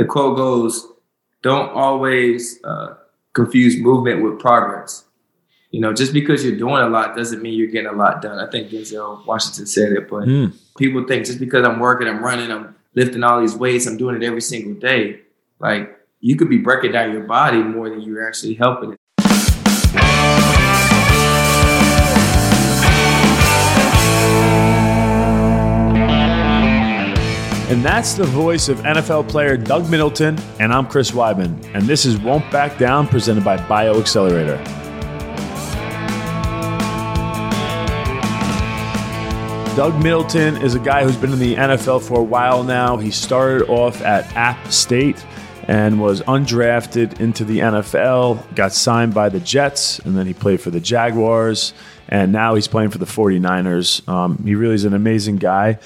the quote goes, "Don't always uh, confuse movement with progress." You know, just because you're doing a lot doesn't mean you're getting a lot done. I think Denzel Washington said it, but mm. people think just because I'm working, I'm running, I'm lifting all these weights, I'm doing it every single day. Like you could be breaking down your body more than you're actually helping it. And that's the voice of NFL player Doug Middleton, and I'm Chris Weidman, and this is Won't Back Down presented by BioAccelerator. Doug Middleton is a guy who's been in the NFL for a while now. He started off at App State and was undrafted into the NFL, got signed by the Jets, and then he played for the Jaguars, and now he's playing for the 49ers. Um, he really is an amazing guy.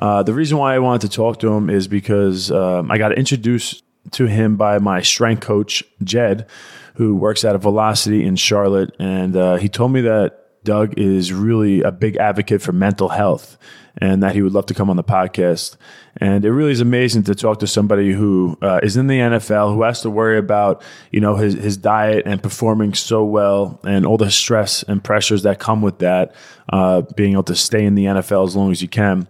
Uh, the reason why I wanted to talk to him is because um, I got introduced to him by my strength coach, Jed, who works at Velocity in Charlotte. And uh, he told me that Doug is really a big advocate for mental health and that he would love to come on the podcast. And it really is amazing to talk to somebody who uh, is in the NFL, who has to worry about, you know, his, his diet and performing so well and all the stress and pressures that come with that, uh, being able to stay in the NFL as long as you can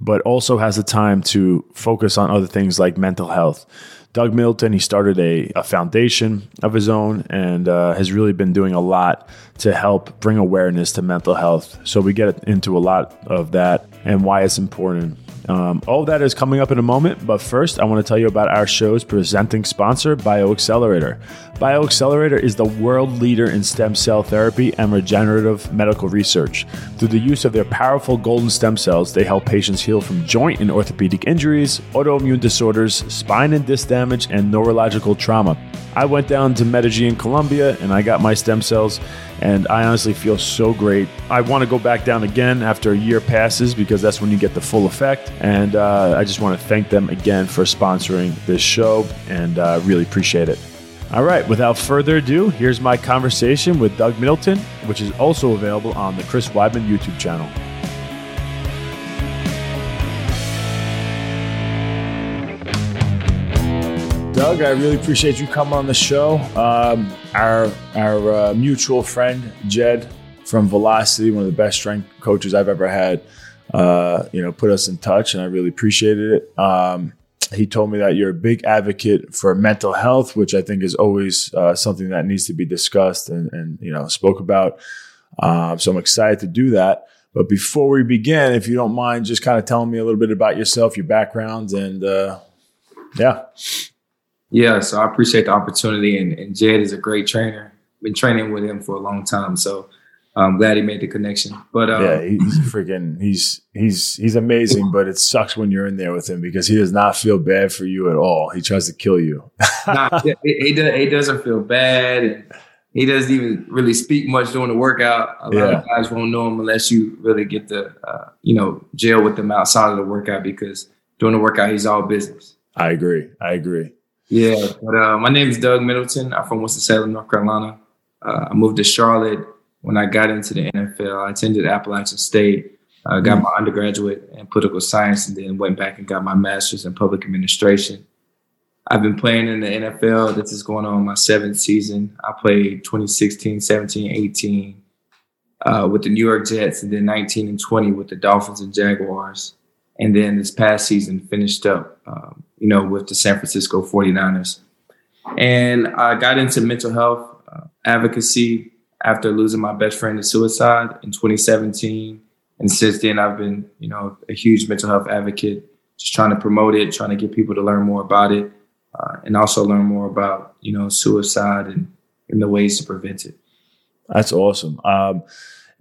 but also has the time to focus on other things like mental health. Doug Middleton, he started a, a foundation of his own and uh, has really been doing a lot to help bring awareness to mental health. So we get into a lot of that and why it's important. Um, all that is coming up in a moment, but first, I want to tell you about our show's presenting sponsor, BioAccelerator. BioAccelerator is the world leader in stem cell therapy and regenerative medical research. Through the use of their powerful golden stem cells, they help patients heal from joint and orthopedic injuries, autoimmune disorders, spine and disc damage, and neurological trauma. I went down to Medellin, in Colombia, and I got my stem cells, and I honestly feel so great. I want to go back down again after a year passes because that's when you get the full effect. And uh, I just want to thank them again for sponsoring this show and uh, really appreciate it. All right, without further ado, here's my conversation with Doug Middleton, which is also available on the Chris Weidman YouTube channel. Doug, I really appreciate you coming on the show. Um, our our uh, mutual friend Jed from Velocity, one of the best strength coaches I've ever had, uh, you know, put us in touch, and I really appreciated it. Um, he told me that you're a big advocate for mental health, which I think is always uh, something that needs to be discussed and, and you know spoke about. Um, so I'm excited to do that. But before we begin, if you don't mind, just kind of telling me a little bit about yourself, your background, and uh, yeah. Yeah, so I appreciate the opportunity, and, and Jed is a great trainer. Been training with him for a long time, so I'm glad he made the connection. But um, yeah, he's freaking he's he's he's amazing. But it sucks when you're in there with him because he does not feel bad for you at all. He tries to kill you. nah, he, he, does, he doesn't feel bad. He doesn't even really speak much during the workout. A lot yeah. of guys won't know him unless you really get the uh, you know jail with them outside of the workout because during the workout he's all business. I agree. I agree. Yeah, but uh, my name is Doug Middleton. I'm from Winston-Salem, North Carolina. Uh, I moved to Charlotte when I got into the NFL. I attended Appalachian State, uh, got mm-hmm. my undergraduate in political science, and then went back and got my master's in public administration. I've been playing in the NFL. This is going on my seventh season. I played 2016, 17, 18 uh, with the New York Jets, and then 19 and 20 with the Dolphins and Jaguars. And then this past season finished up um, you know, with the San Francisco 49ers. And I got into mental health uh, advocacy after losing my best friend to suicide in 2017. And since then, I've been, you know, a huge mental health advocate, just trying to promote it, trying to get people to learn more about it, uh, and also learn more about, you know, suicide and, and the ways to prevent it. That's awesome. Um,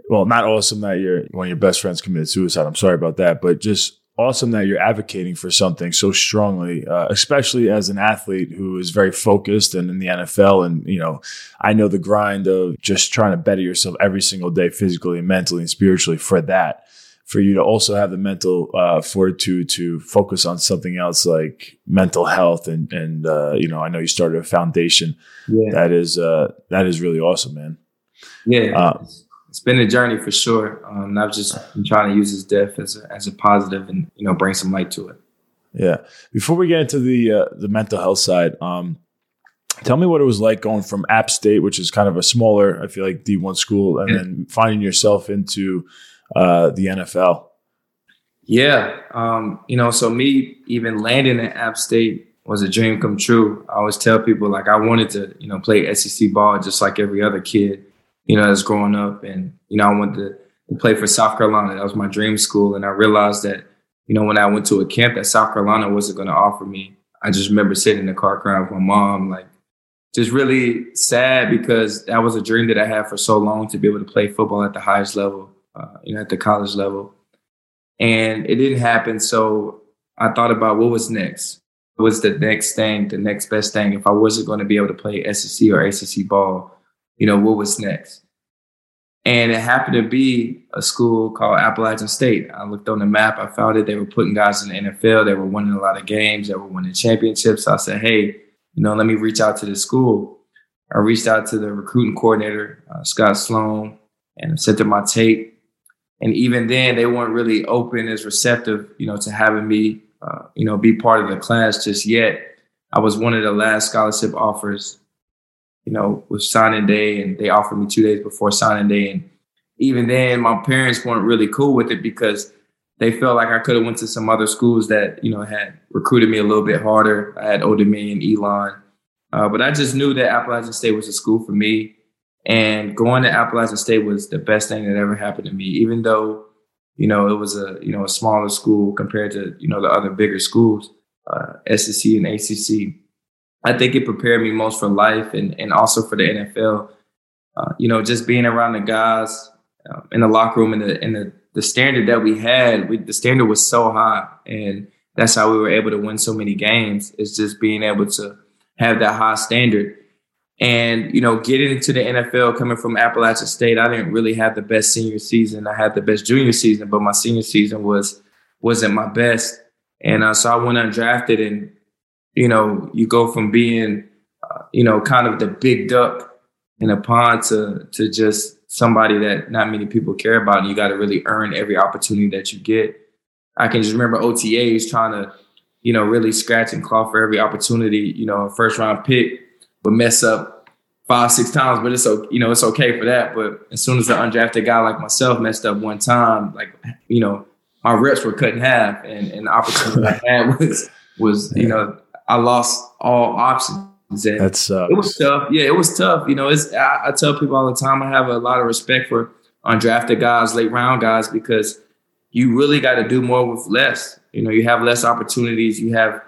well, not awesome that your one of your best friends committed suicide. I'm sorry about that, but just awesome that you're advocating for something so strongly, uh, especially as an athlete who is very focused and in the NFL. And, you know, I know the grind of just trying to better yourself every single day, physically and mentally and spiritually for that. For you to also have the mental uh, fortitude to focus on something else like mental health, and and uh, you know, I know you started a foundation. Yeah. That is uh, that is really awesome, man. Yeah, uh, it's been a journey for sure. Um, I've just been trying to use his death as a, as a positive and you know bring some light to it. Yeah. Before we get into the uh, the mental health side, um, tell me what it was like going from App State, which is kind of a smaller, I feel like D one school, and yeah. then finding yourself into uh, the NFL. Yeah, um, you know, so me even landing at App State was a dream come true. I always tell people like I wanted to, you know, play SEC ball just like every other kid, you know, that's growing up, and you know, I wanted to, to play for South Carolina. That was my dream school, and I realized that, you know, when I went to a camp that South Carolina wasn't going to offer me. I just remember sitting in the car crying with my mom, like just really sad because that was a dream that I had for so long to be able to play football at the highest level, uh, you know, at the college level. And it didn't happen. So I thought about what was next. What was the next thing, the next best thing? If I wasn't going to be able to play SEC or ACC ball, you know, what was next? And it happened to be a school called Appalachian State. I looked on the map, I found it. They were putting guys in the NFL. They were winning a lot of games. They were winning championships. So I said, hey, you know, let me reach out to the school. I reached out to the recruiting coordinator, uh, Scott Sloan, and sent them my tape and even then they weren't really open as receptive you know to having me uh, you know be part of the class just yet i was one of the last scholarship offers you know with signing day and they offered me two days before signing day. And even then my parents weren't really cool with it because they felt like i could have went to some other schools that you know had recruited me a little bit harder. I had Old Dominion, elon uh, but i just knew that appalachian state was a school for me. And going to Appalachian State was the best thing that ever happened to me, even though, you know, it was a, you know, a smaller school compared to, you know, the other bigger schools, uh, SEC and ACC. I think it prepared me most for life and, and also for the NFL. Uh, you know, just being around the guys uh, in the locker room and the, and the, the standard that we had, we, the standard was so high. And that's how we were able to win so many games is just being able to have that high standard and, you know, getting into the NFL coming from Appalachian State, I didn't really have the best senior season. I had the best junior season, but my senior season was wasn't my best. And uh, so I went undrafted and, you know, you go from being, uh, you know, kind of the big duck in a pond to to just somebody that not many people care about. And you got to really earn every opportunity that you get. I can just remember OTAs trying to, you know, really scratch and claw for every opportunity. You know, a first round pick would mess up five, six times, but it's okay, you know, it's okay for that. But as soon as an undrafted guy like myself messed up one time, like, you know, my reps were cut in half and, and the opportunity I had was was, you know, I lost all options. And That's uh, it was tough. Yeah, it was tough. You know, it's I, I tell people all the time I have a lot of respect for undrafted guys, late round guys, because you really got to do more with less. You know, you have less opportunities, you have,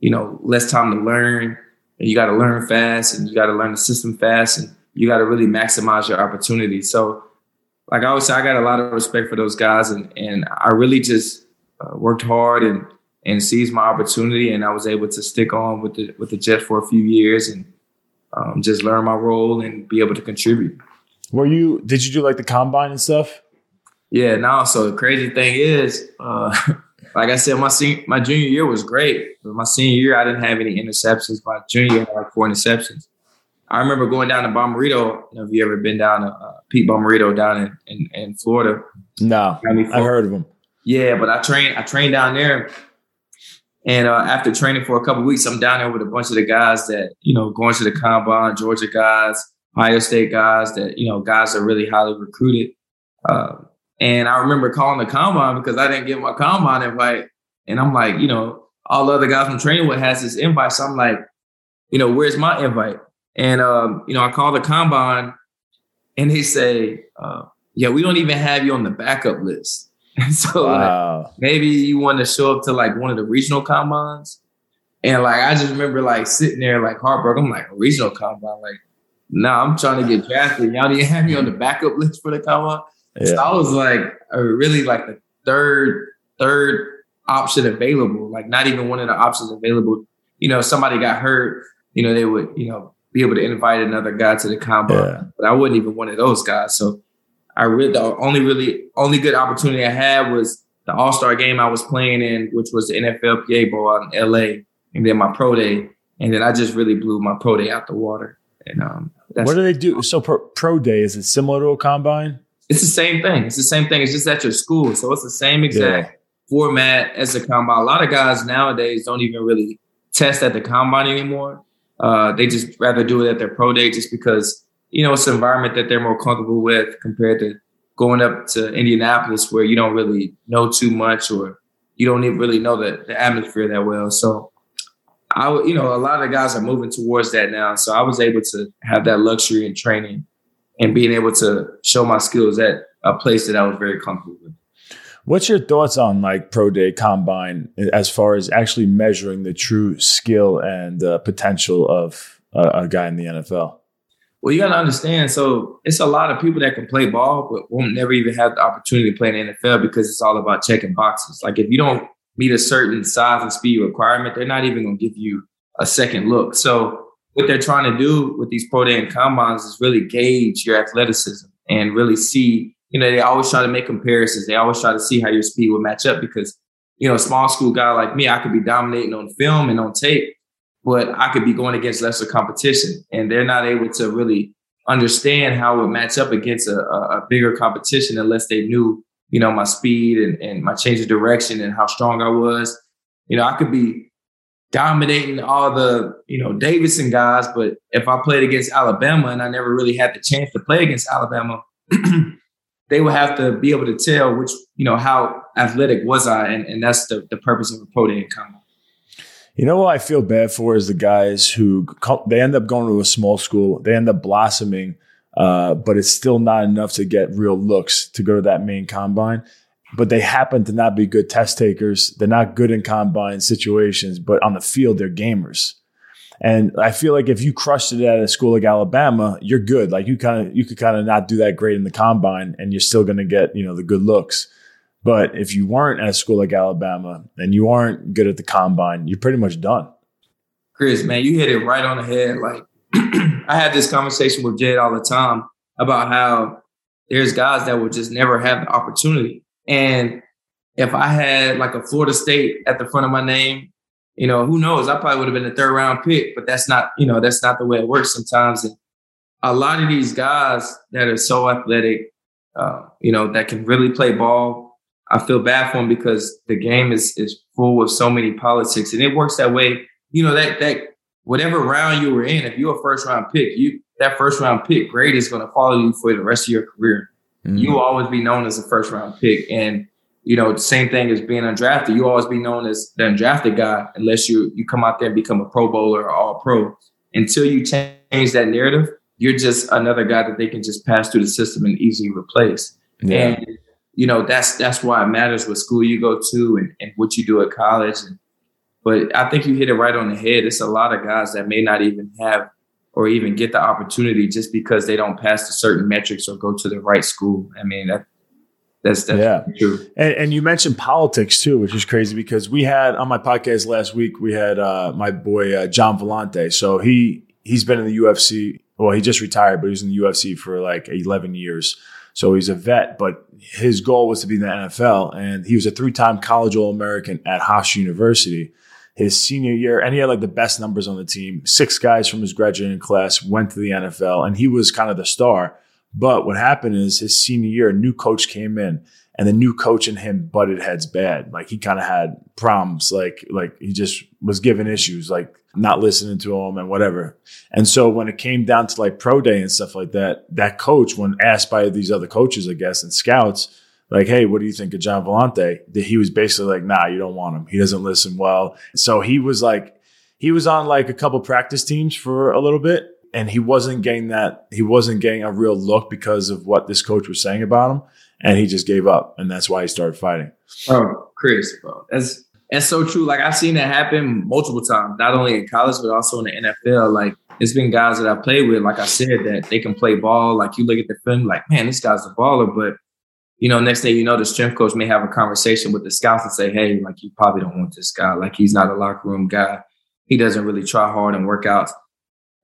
you know, less time to learn and you got to learn fast and you got to learn the system fast and you got to really maximize your opportunities. So, like I always say, I got a lot of respect for those guys, and and I really just uh, worked hard and and seized my opportunity, and I was able to stick on with the with the Jets for a few years and um, just learn my role and be able to contribute. Were you? Did you do like the combine and stuff? Yeah, no. So the crazy thing is, uh, like I said, my senior, my junior year was great. But my senior year, I didn't have any interceptions. My junior year, I had like four interceptions. I remember going down to know, have you ever been down to uh, Pete Bommarito down in, in, in Florida? No, I've heard of him. Yeah, but I trained I trained down there, and uh, after training for a couple weeks, I'm down there with a bunch of the guys that you know going to the combine, Georgia guys, Ohio State guys that you know guys are really highly recruited. Uh, and I remember calling the combine because I didn't get my combine invite. And I'm like, you know, all the other guys I'm training with has this invite. So I'm like, you know, where's my invite? And um, you know, I call the combine and they say, uh, yeah, we don't even have you on the backup list. So wow. like, maybe you want to show up to like one of the regional combines. And like I just remember like sitting there like heartbroken. I'm like, a regional combine, like, no, nah, I'm trying to get drafted. Y'all didn't have me on the backup list for the combine. Yeah. So I was like a really like the third third option available, like not even one of the options available. You know, somebody got hurt, you know, they would, you know, be able to invite another guy to the combine. Yeah. But I wasn't even one of those guys. So I really the only really only good opportunity I had was the All Star game I was playing in, which was the NFLPA Bowl out in LA, and then my pro day, and then I just really blew my pro day out the water. And um, what do they do? So pro, pro day is it similar to a combine? It's the same thing. It's the same thing. It's just at your school. So it's the same exact yeah. format as a combine. A lot of guys nowadays don't even really test at the combine anymore. Uh, they just rather do it at their pro day just because you know it's an environment that they're more comfortable with compared to going up to Indianapolis where you don't really know too much or you don't even really know the, the atmosphere that well. So I you know, a lot of guys are moving towards that now. So I was able to have that luxury in training and being able to show my skills at a place that I was very comfortable with. What's your thoughts on like pro day combine as far as actually measuring the true skill and uh, potential of a, a guy in the NFL? Well, you got to understand. So it's a lot of people that can play ball, but won't never even have the opportunity to play in the NFL because it's all about checking boxes. Like if you don't meet a certain size and speed requirement, they're not even going to give you a second look. So what they're trying to do with these pro day and combines is really gauge your athleticism and really see. You know, they always try to make comparisons. They always try to see how your speed will match up because you know, a small school guy like me, I could be dominating on film and on tape but I could be going against lesser competition, and they're not able to really understand how it would match up against a, a, bigger competition unless they knew, you know, my speed and, and my change of direction and how strong I was. You know, I could be dominating all the, you know, Davidson guys, but if I played against Alabama and I never really had the chance to play against Alabama, they would have to be able to tell which, you know, how athletic was I, and, and that's the, the purpose of a pro day combine. You know what I feel bad for is the guys who they end up going to a small school, they end up blossoming, uh, but it's still not enough to get real looks to go to that main combine. But they happen to not be good test takers. They're not good in combine situations, but on the field, they're gamers. And I feel like if you crushed it at a school like Alabama, you're good. Like you kind of you could kind of not do that great in the combine, and you're still going to get you know the good looks. But if you weren't at a school like Alabama and you aren't good at the combine, you're pretty much done. Chris, man, you hit it right on the head. Like I had this conversation with Jed all the time about how there's guys that will just never have the opportunity. And if I had like a Florida State at the front of my name, you know, who knows? I probably would have been a third round pick, but that's not, you know, that's not the way it works sometimes. And a lot of these guys that are so athletic, uh, you know, that can really play ball, I feel bad for him because the game is is full of so many politics, and it works that way. You know that that whatever round you were in, if you're a first round pick, you that first round pick grade is going to follow you for the rest of your career. Mm-hmm. You will always be known as a first round pick, and you know the same thing as being undrafted. You always be known as the undrafted guy unless you you come out there and become a Pro Bowler or All Pro. Until you change that narrative, you're just another guy that they can just pass through the system and easily replace. Yeah. And you know that's that's why it matters what school you go to and, and what you do at college and but i think you hit it right on the head it's a lot of guys that may not even have or even get the opportunity just because they don't pass the certain metrics or go to the right school i mean that that's yeah. true. And, and, you mentioned politics too, which is crazy because we had on my podcast last week we had uh, my boy uh, Gian Villante. So he he's been in the UFC. Well, he just retired, but he was in the UFC for like eleven years. So he's a vet, but his goal was to be in the NFL. And he was a three time college All American at Hofstra University. His senior year, and he had like the best numbers on the team. Six guys from his graduating class went to the NFL, and he was kind of the star. But what happened is his senior year, a new coach came in, and the new coach and him butted heads bad. Like he kind of had problems. Like like he just was given issues. Like not listening to him and whatever. And so when it came down to like pro day and stuff like that, that coach, when asked by these other coaches, I guess, and scouts, like, hey, what do you think of Gian Villante? That he was basically like, nah, you don't want him. He doesn't listen well. So he was like, he was on like a couple practice teams for a little bit and he wasn't getting that, he wasn't getting a real look because of what this coach was saying about him. And he just gave up. And that's why he started fighting. Oh, Chris, bro. That's that's so true. Like I've seen that happen multiple times, not only in college but also in the NFL. Like it's been guys that I played with, like I said, that they can play ball. Like you look at the film, like man, this guy's a baller. But you know, next thing you know, the strength coach may have a conversation with the scouts and say, hey, like you probably don't want this guy. Like he's not a locker room guy. He doesn't really try hard in workouts.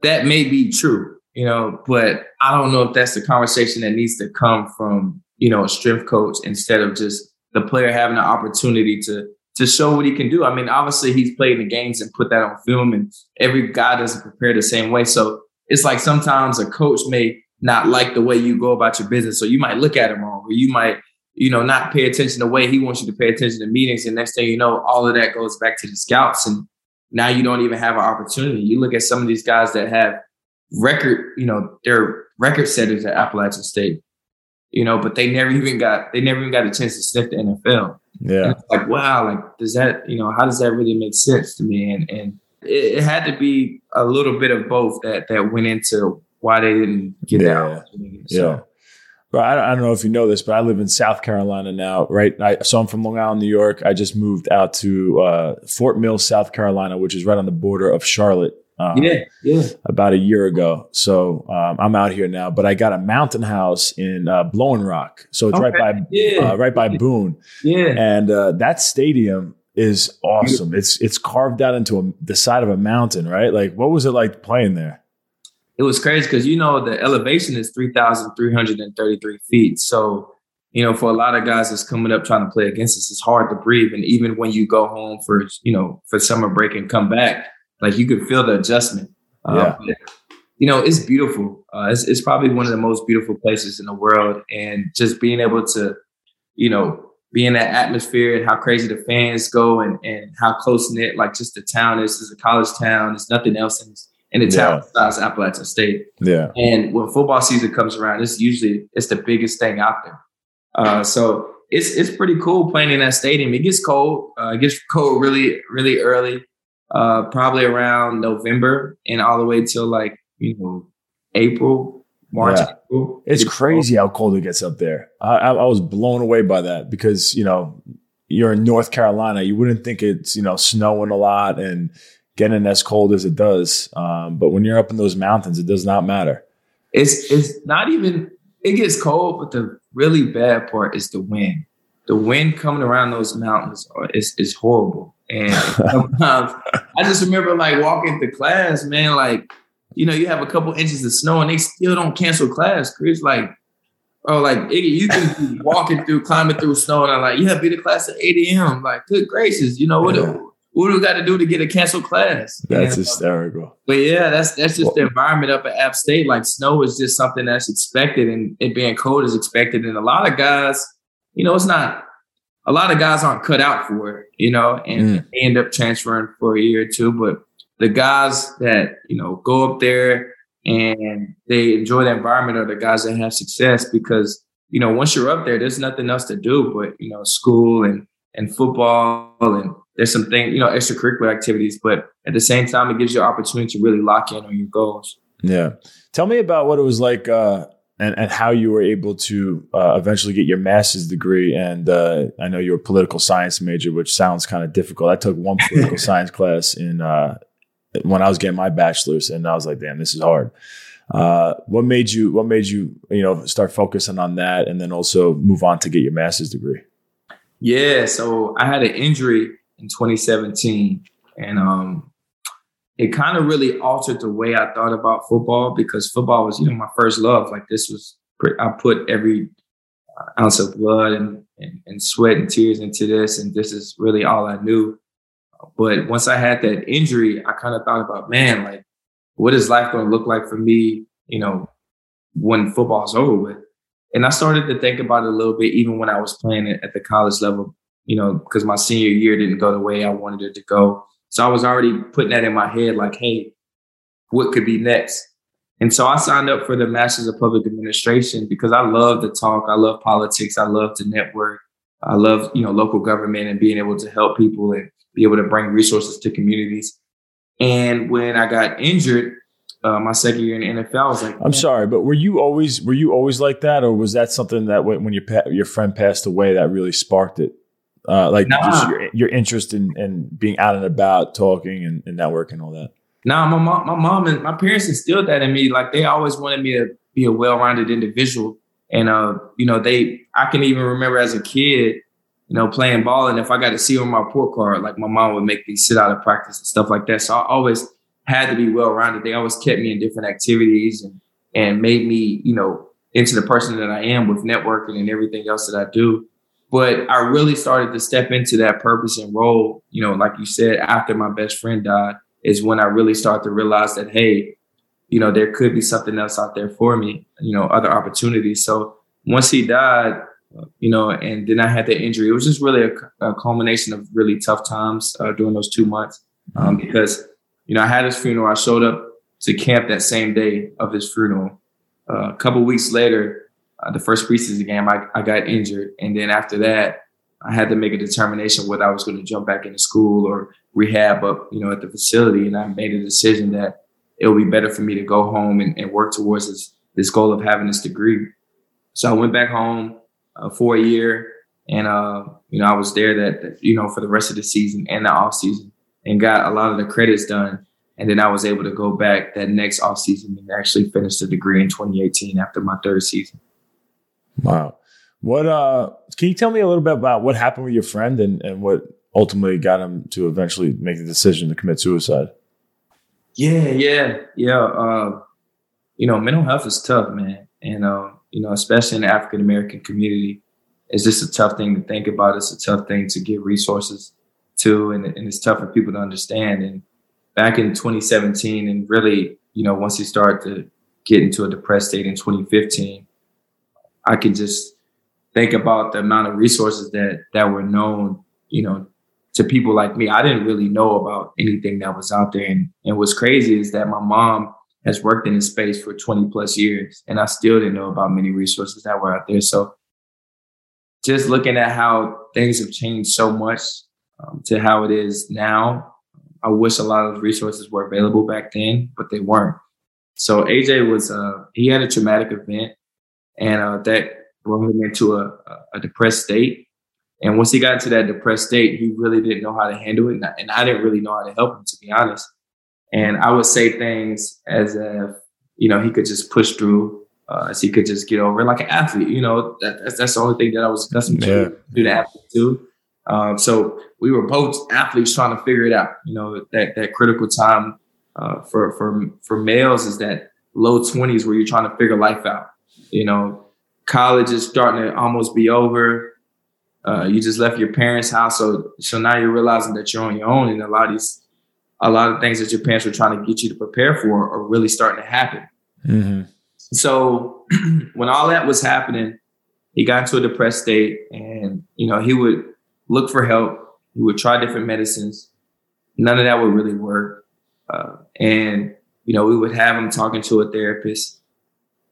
That may be true, you know, but I don't know if that's the conversation that needs to come from you know a strength coach instead of just the player having the opportunity to to show what he can do. I mean, obviously he's played the games and put that on film, and every guy doesn't prepare the same way. So it's like sometimes a coach may not like the way you go about your business, so you might look at him wrong, or you might you know, not pay attention the way he wants you to pay attention to meetings. And next thing you know, all of that goes back to the scouts. And now you don't even have an opportunity. You look at some of these guys that have record, you know, they're record setters at Appalachian State, you know, but they never even got they never even got a chance to sniff the NFL. Yeah. like, wow, like does that, you know, how does that really make sense to me? And and it, it had to be a little bit of both that that went into why they didn't get Yeah. out. So, Yeah. But I, I don't know if you know this, but I live in South Carolina now, right? I, so I'm from Long Island, New York. I just moved out to uh, Fort Mill, South Carolina, which is right on the border of Charlotte. Um, yeah, yeah. about a year ago. So um, I'm out here now, but I got a mountain house in uh, Blowing Rock. So it's right by Yeah. uh, right by Boone, Yeah. and uh, that stadium is awesome. It's it's carved out into a, the side of a mountain, right? Like, what was it like playing there? it was crazy because you know the elevation is 3,333 feet. So, you know, for a lot of guys that's coming up trying to play against us, it's hard to breathe. And even when you go home for, you know, for summer break and come back, like you could feel the adjustment. Yeah. but, you know, it's beautiful. Uh, it's, it's probably one of the most beautiful places in the world. And just being able to, you know, be in that atmosphere and how crazy the fans go and, and how close knit, like just the town is, is a college town. There's nothing else in, in the town Yeah. besides Appalachian State. Yeah, And when football season comes around, it's usually it's the biggest thing out there. Uh, so it's it's pretty cool playing in that stadium. It gets cold. Uh, it gets cold really really early, uh, probably around November and all the way till like you know April, March. Yeah. April. it's crazy how cold it gets up there. I, I, I was blown away by that because you know you're in North Carolina, you wouldn't think it's you know snowing a lot and getting as cold as it does. Um, but when you're up in those mountains, it does not matter. it's it's not even it gets cold, but the really bad part is the wind. The wind coming around those mountains is is horrible. And sometimes um, I just remember like walking to class, man, like you know, you have a couple inches of snow and they still don't cancel class. Chris, like, oh, like Iggy, you can be walking through, climbing through snow, and I'm like, yeah, be the class at 8 a.m. Like, good gracious, you know what? Yeah. What do we got to do to get a canceled class? That's And, uh, hysterical. but yeah, that's that's just the environment up at App State. Like snow is just something that's expected, and it being cold is expected. And a lot of guys, you know, it's not. A lot of guys aren't cut out for it, you know, and they end up transferring for a year or two. But the guys that you know go up there and they enjoy the environment are the guys that have success because you know once you're up there, there's nothing else to do but you know school and and football and there's some things you know extracurricular activities, but at the same time, it gives you an opportunity to really lock in on your goals. Yeah. Tell me about what it was like uh, and, and how you were able to uh, eventually get your master's degree. And uh, I know you're a political science major, which sounds kind of difficult. I took one political science class in uh, when I was getting my bachelor's, and I was like, damn, this is hard. Uh, what made you? What made you? You know, start focusing on that, and then also move on to get your master's degree. Yeah, so I had an injury in 2017, and um, it kind of really altered the way I thought about football because football was, you know, my first love. Like this was, I put every uh, ounce of blood and, and and sweat and tears into this, and this is really all I knew. But once I had that injury, I kind of thought about, man, like, what is life going to look like for me? You know, when football's over with. And I started to think about it a little bit, even when I was playing at the college level, you know, because my senior year didn't go the way I wanted it to go. So I was already putting that in my head, like, hey, what could be next? And so I signed up for the Masters of Public Administration because I love to talk. I love politics. I love to network. I love, you know, local government and being able to help people and be able to bring resources to communities. And when I got injured, uh, my second year in NFL, I was like, I'm sorry, but were you always were you always like that, or was that something that when your pa- your friend passed away that really sparked it? Uh, like Nah. just your, your interest in, in being out and about, talking and, and networking, and all that. Nah, my mom, my mom and my parents instilled that in me. Like they always wanted me to be a well-rounded individual. And uh, you know, they I can even remember as a kid, you know, playing ball. And if I got to see on my report card, like my mom would make me sit out of practice and stuff like that. So I always had to be well-rounded. They always kept me in different activities and and made me, you know, into the person that I am with networking and everything else that I do. But I really started to step into that purpose and role, you know, like you said, after my best friend died is when I really started to realize that, hey, you know, there could be something else out there for me, you know, other opportunities. So once he died, you know, and then I had the injury. It was just really a, a culmination of really tough times uh, during those two months um, because, you know, I had his funeral. I showed up to camp that same day of his funeral. Uh, a couple weeks later, uh, the first preseason game, I, I got injured. And then after that, I had to make a determination whether I was going to jump back into school or rehab up, you know, at the facility. And I made a decision that it would be better for me to go home and, and work towards this, this goal of having this degree. So I went back home uh, for a year, and uh, you know I was there that, that, you know for the rest of the season and the off season, and got a lot of the credits done. And then I was able to go back that next off season and actually finish the degree in 2018 after my third season. Wow. What uh can you tell me a little bit about what happened with your friend and, and what ultimately got him to eventually make the decision to commit suicide? Yeah, yeah, yeah. Uh, you know, mental health is tough, man. And uh, you know, especially in the African American community, it's just a tough thing to think about. It's a tough thing to get resources to, and, and it's tough for people to understand. And back in 2017, and really, you know, once you start to get into a depressed state in 2015, I can just think about the amount of resources that that were known, you know, to people like me. I didn't really know about anything that was out there. And, and what's crazy is that my mom has worked in this space for 20 plus years, and I still didn't know about many resources that were out there. So just looking at how things have changed so much um, to how it is now, I wish a lot of resources were available back then, but they weren't. So AJ was uh, he had a traumatic event, and uh, that brought him into a, a depressed state. And once he got into that depressed state, he really didn't know how to handle it, and I didn't really know how to help him, to be honest. And I would say things as if, you know, he could just push through, uh, as he could just get over like an athlete. You know, that, that's, that's the only thing that I was accustomed to do the athlete too. Um, so we were both athletes trying to figure it out. You know, that that critical time uh, for for for males is that low twenties where you're trying to figure life out. You know, college is starting to almost be over. Uh, you just left your parents' house, so so now you're realizing that you're on your own, and a lot of these a lot of things that your parents were trying to get you to prepare for are really starting to happen. Mm-hmm. So when all that was happening, he got into a depressed state and, you know, he would look for help. He would try different medicines. None of that would really work. Uh, and, you know, we would have him talking to a therapist.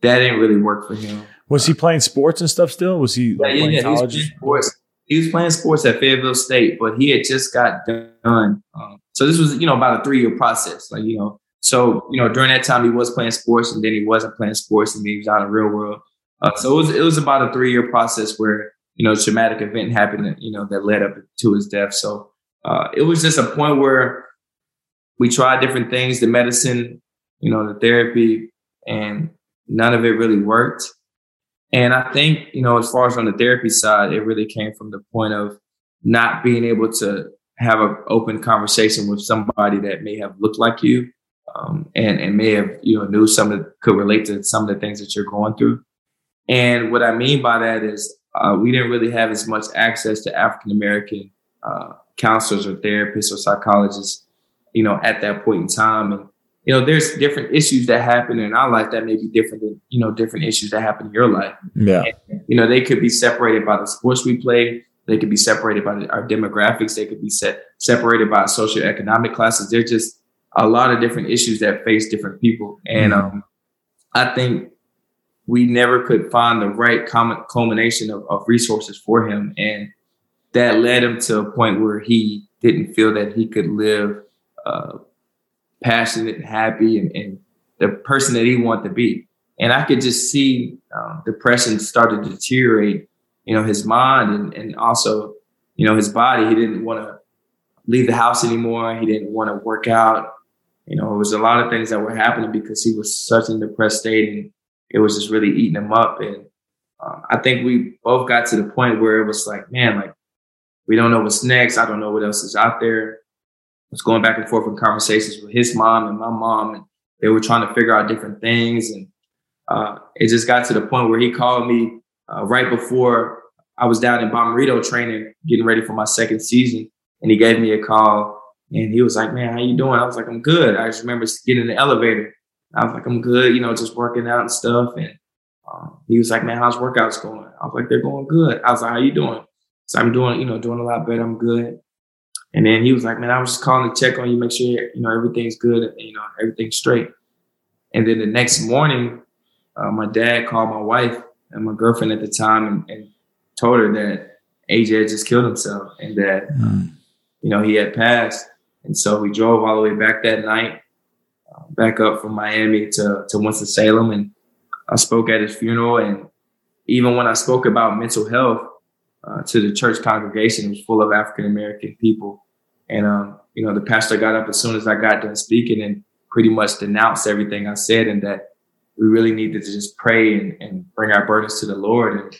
That didn't really work for him. Was he playing sports and stuff still? Was he like, yeah, yeah, college? He was playing sports. He was playing sports at Fayetteville State, but he had just got done um, so this was, you know, about a three year process. Like, you know, so, you know, during that time he was playing sports and then he wasn't playing sports and then he was out in the real world. Uh, so it was, it was about a three year process where, you know, traumatic event happened, you know, that led up to his death. So uh, it was just a point where we tried different things, the medicine, you know, the therapy, and none of it really worked. And I think, you know, as far as on the therapy side, it really came from the point of not being able to have an open conversation with somebody that may have looked like you um, and and may have you know knew some that could relate to some of the things that you're going through. And what I mean by that is uh, we didn't really have as much access to African American uh, counselors or therapists or psychologists, you know, at that point in time. And you know, there's different issues that happen in our life that may be different than you know different issues that happen in your life. Yeah, and, you know, they could be separated by the sports we play. They could be separated by our demographics. They could be set, separated by socioeconomic classes. There's just a lot of different issues that face different people. And mm-hmm. um, I think we never could find the right common culmination of, of, resources for him. And that led him to a point where he didn't feel that he could live uh, passionate, and happy, and, and, the person that he wanted to be. And I could just see uh, depression started to deteriorate you know, his mind and, and also, you know, his body. He didn't want to leave the house anymore. He didn't want to work out. You know, it was a lot of things that were happening because he was such in depressed state and it was just really eating him up. And um, I think we both got to the point where it was like, man, like we don't know what's next. I don't know what else is out there. Was going back and forth in conversations with his mom and my mom, and they were trying to figure out different things. And uh, it just got to the point where he called me uh, right before I was down in Bommarito training, getting ready for my second season, and he gave me a call. And he was like, "Man, how you doing?" I was like, "I'm good." I just remember getting in the elevator. I was like, "I'm good," you know, just working out and stuff. And um, he was like, "Man, how's workouts going?" I was like, "They're going good." I was like, "How you doing?" So I'm doing, you know, doing a lot better. I'm good. And then he was like, "Man, I was just calling to check on you, make sure you know everything's good, and, you know everything's straight." And then the next morning, uh, my dad called my wife and my girlfriend at the time and, and told her that AJ had just killed himself and that mm. you know he had passed. And so we drove all the way back that night, uh, back up from Miami to to Winston Salem, and I spoke at his funeral. And even when I spoke about mental health uh, to the church congregation, it was full of African American people. And um, you know, the pastor got up as soon as I got done speaking and pretty much denounced everything I said, and that we really needed to just pray and, and bring our burdens to the Lord. And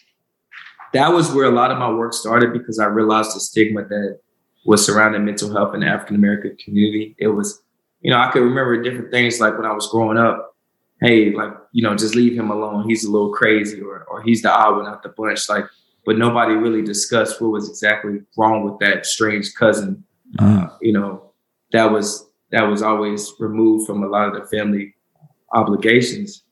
that was where a lot of my work started because I realized the stigma that was surrounding mental health in the African American community. It was, you know, I could remember different things like when I was growing up. Hey, like you know, just leave him alone. He's a little crazy, or or he's the odd one out the bunch. Like, but nobody really discussed what was exactly wrong with that strange cousin. Mm. You know, that was that was always removed from a lot of the family obligations.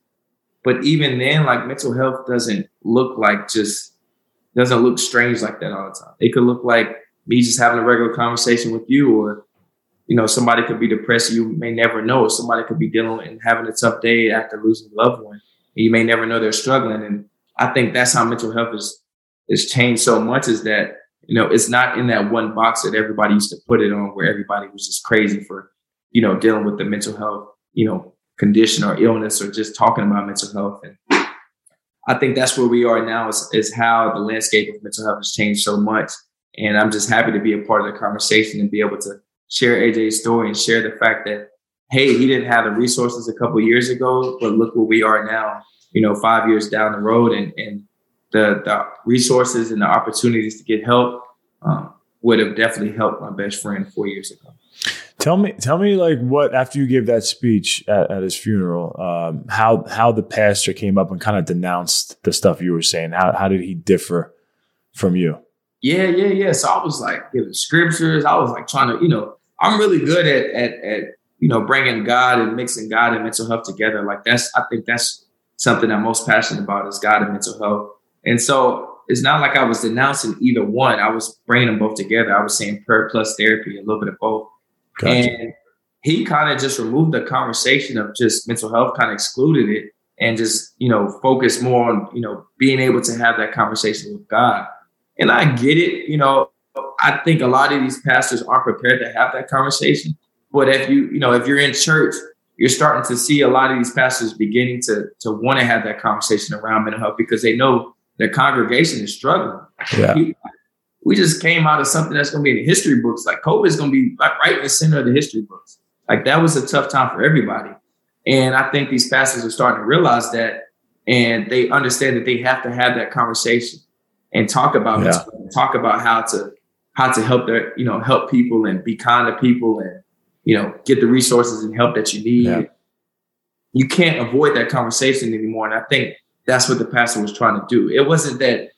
But even then, like mental health doesn't look like just doesn't look strange like that all the time. It could look like me just having a regular conversation with you, or you know, somebody could be depressed. You may never know. Somebody could be dealing and having a tough day after losing a loved one. You may never know they're struggling. And I think that's how mental health is is changed so much. Is that you know, it's not in that one box that everybody used to put it on, where everybody was just crazy for you know dealing with the mental health you know condition or illness or just talking about mental health and I think that's where we are now is, is how the landscape of mental health has changed so much. And I'm just happy to be a part of the conversation and be able to share AJ's story and share the fact that, hey, he didn't have the resources a couple years ago, but look where we are now, you know, five years down the road and, and the, the resources and the opportunities to get help um, would have definitely helped my best friend four years ago. Tell me, tell me, like what after you gave that speech at, at his funeral, um, how how the pastor came up and kind of denounced the stuff you were saying. How how did he differ from you? Yeah, yeah, yeah. So I was like giving scriptures. I was like trying to, you know, I'm really good at at at you know bringing God and mixing God and mental health together. Like that's I think that's something I'm most passionate about is God and mental health. And so it's not like I was denouncing either one. I was bringing them both together. I was saying prayer plus therapy, a little bit of both. Gotcha. And he kind of just removed the conversation of just mental health, kind of excluded it and just, you know, focused more on, you know, being able to have that conversation with God. And I get it, you know, I think a lot of these pastors aren't prepared to have that conversation. But if you, you know, if you're in church, you're starting to see a lot of these pastors beginning to to want to have that conversation around mental health because they know their congregation is struggling. Yeah we just came out of something that's going to be in the history books. Like COVID is going to be like right in the center of the history books. Like that was a tough time for everybody. And I think these pastors are starting to realize that and they understand that they have to have that conversation and talk about yeah. it, talk about how to how to help their, you know, help people and be kind to people and, you know, get the resources and help that you need. Yeah. You can't avoid that conversation anymore. And I think that's what the pastor was trying to do. It wasn't that